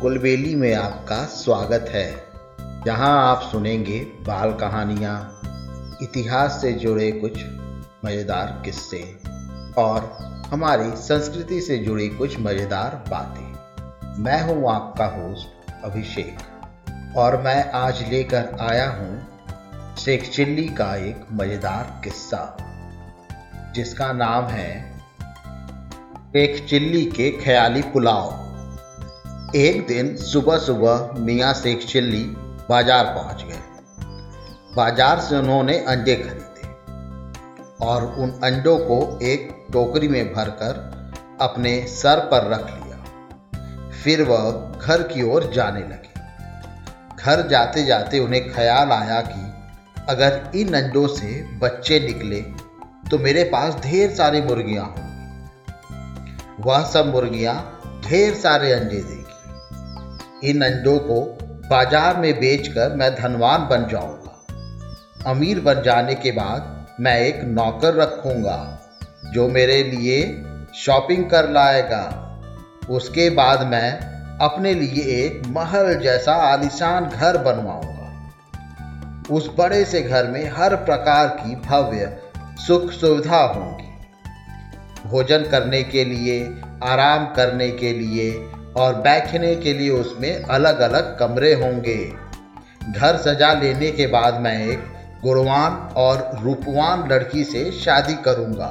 कुलबेली में आपका स्वागत है। यहाँ आप सुनेंगे बाल कहानियाँ, इतिहास से जुड़े कुछ मज़ेदार किस्से और हमारी संस्कृति से जुड़ी कुछ मज़ेदार बातें। मैं हूँ आपका होस्ट अभिषेक और मैं आज लेकर आया हूँ शेख चिल्ली का एक मज़ेदार किस्सा, जिसका नाम है एक चिल्ली के ख्याली पुलाव। एक दिन सुबह सुबह मियाँ शेख चिल्ली बाज़ार पहुँच गए। बाज़ार से उन्होंने अंडे खरीदे और उन अंडों को एक टोकरी में भरकर अपने सर पर रख लिया। फिर वह घर की ओर जाने लगे। घर जाते जाते उन्हें ख्याल आया कि अगर इन अंडों से बच्चे निकले तो मेरे पास ढेर सारी मुर्गियाँ होंगी। वह सब मुर्गियाँ ढेर सारे अंडे देगी। इन अंडों को बाज़ार में बेचकर मैं धनवान बन जाऊँगा। अमीर बन जाने के बाद मैं एक नौकर रखूँगा, जो मेरे लिए शॉपिंग कर लाएगा। उसके बाद मैं अपने लिए एक महल जैसा आलिशान घर बनवाऊँगा। उस बड़े से घर में हर प्रकार की भव्य सुख सुविधा होंगी। भोजन करने के लिए, आराम करने के लिए और बैठने के लिए उसमें अलग अलग कमरे होंगे। घर सजा लेने के बाद मैं एक गुणवान और रूपवान लड़की से शादी करूँगा।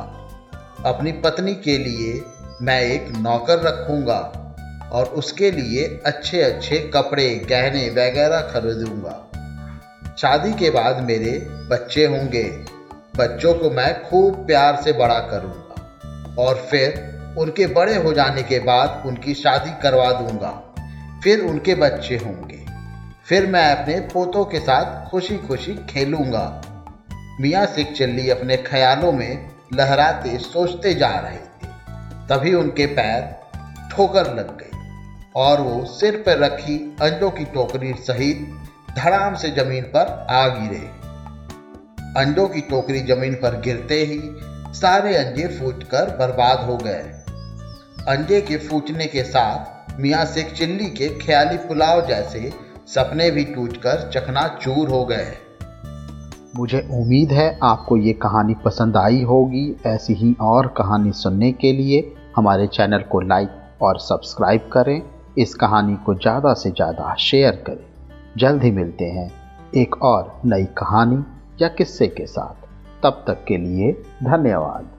अपनी पत्नी के लिए मैं एक नौकर रखूँगा और उसके लिए अच्छे अच्छे कपड़े, गहने वगैरह खरीदूँगा। शादी के बाद मेरे बच्चे होंगे। बच्चों को मैं खूब प्यार से बड़ा करूँगा और फिर उनके बड़े हो जाने के बाद उनकी शादी करवा दूँगा। फिर उनके बच्चे होंगे। फिर मैं अपने पोतों के साथ खुशी खुशी खेलूँगा। मियाँ सिख चिल्ली अपने ख्यालों में लहराते, सोचते जा रहे थे। तभी उनके पैर ठोकर लग गई और वो सिर पर रखी अंडों की टोकरी सहित धड़ाम से ज़मीन पर आ गिरे। अंडों की टोकरी ज़मीन पर गिरते ही सारे अंडे फूटकर बर्बाद हो गए। अंडे के फूटने के साथ मियाँ शेख चिल्ली के ख्याली पुलाव जैसे सपने भी टूटकर चकनाचूर हो गए। मुझे उम्मीद है आपको ये कहानी पसंद आई होगी। ऐसी ही और कहानी सुनने के लिए हमारे चैनल को लाइक और सब्सक्राइब करें। इस कहानी को ज़्यादा से ज़्यादा शेयर करें। जल्द ही मिलते हैं एक और नई कहानी या किस्से के साथ। तब तक के लिए धन्यवाद।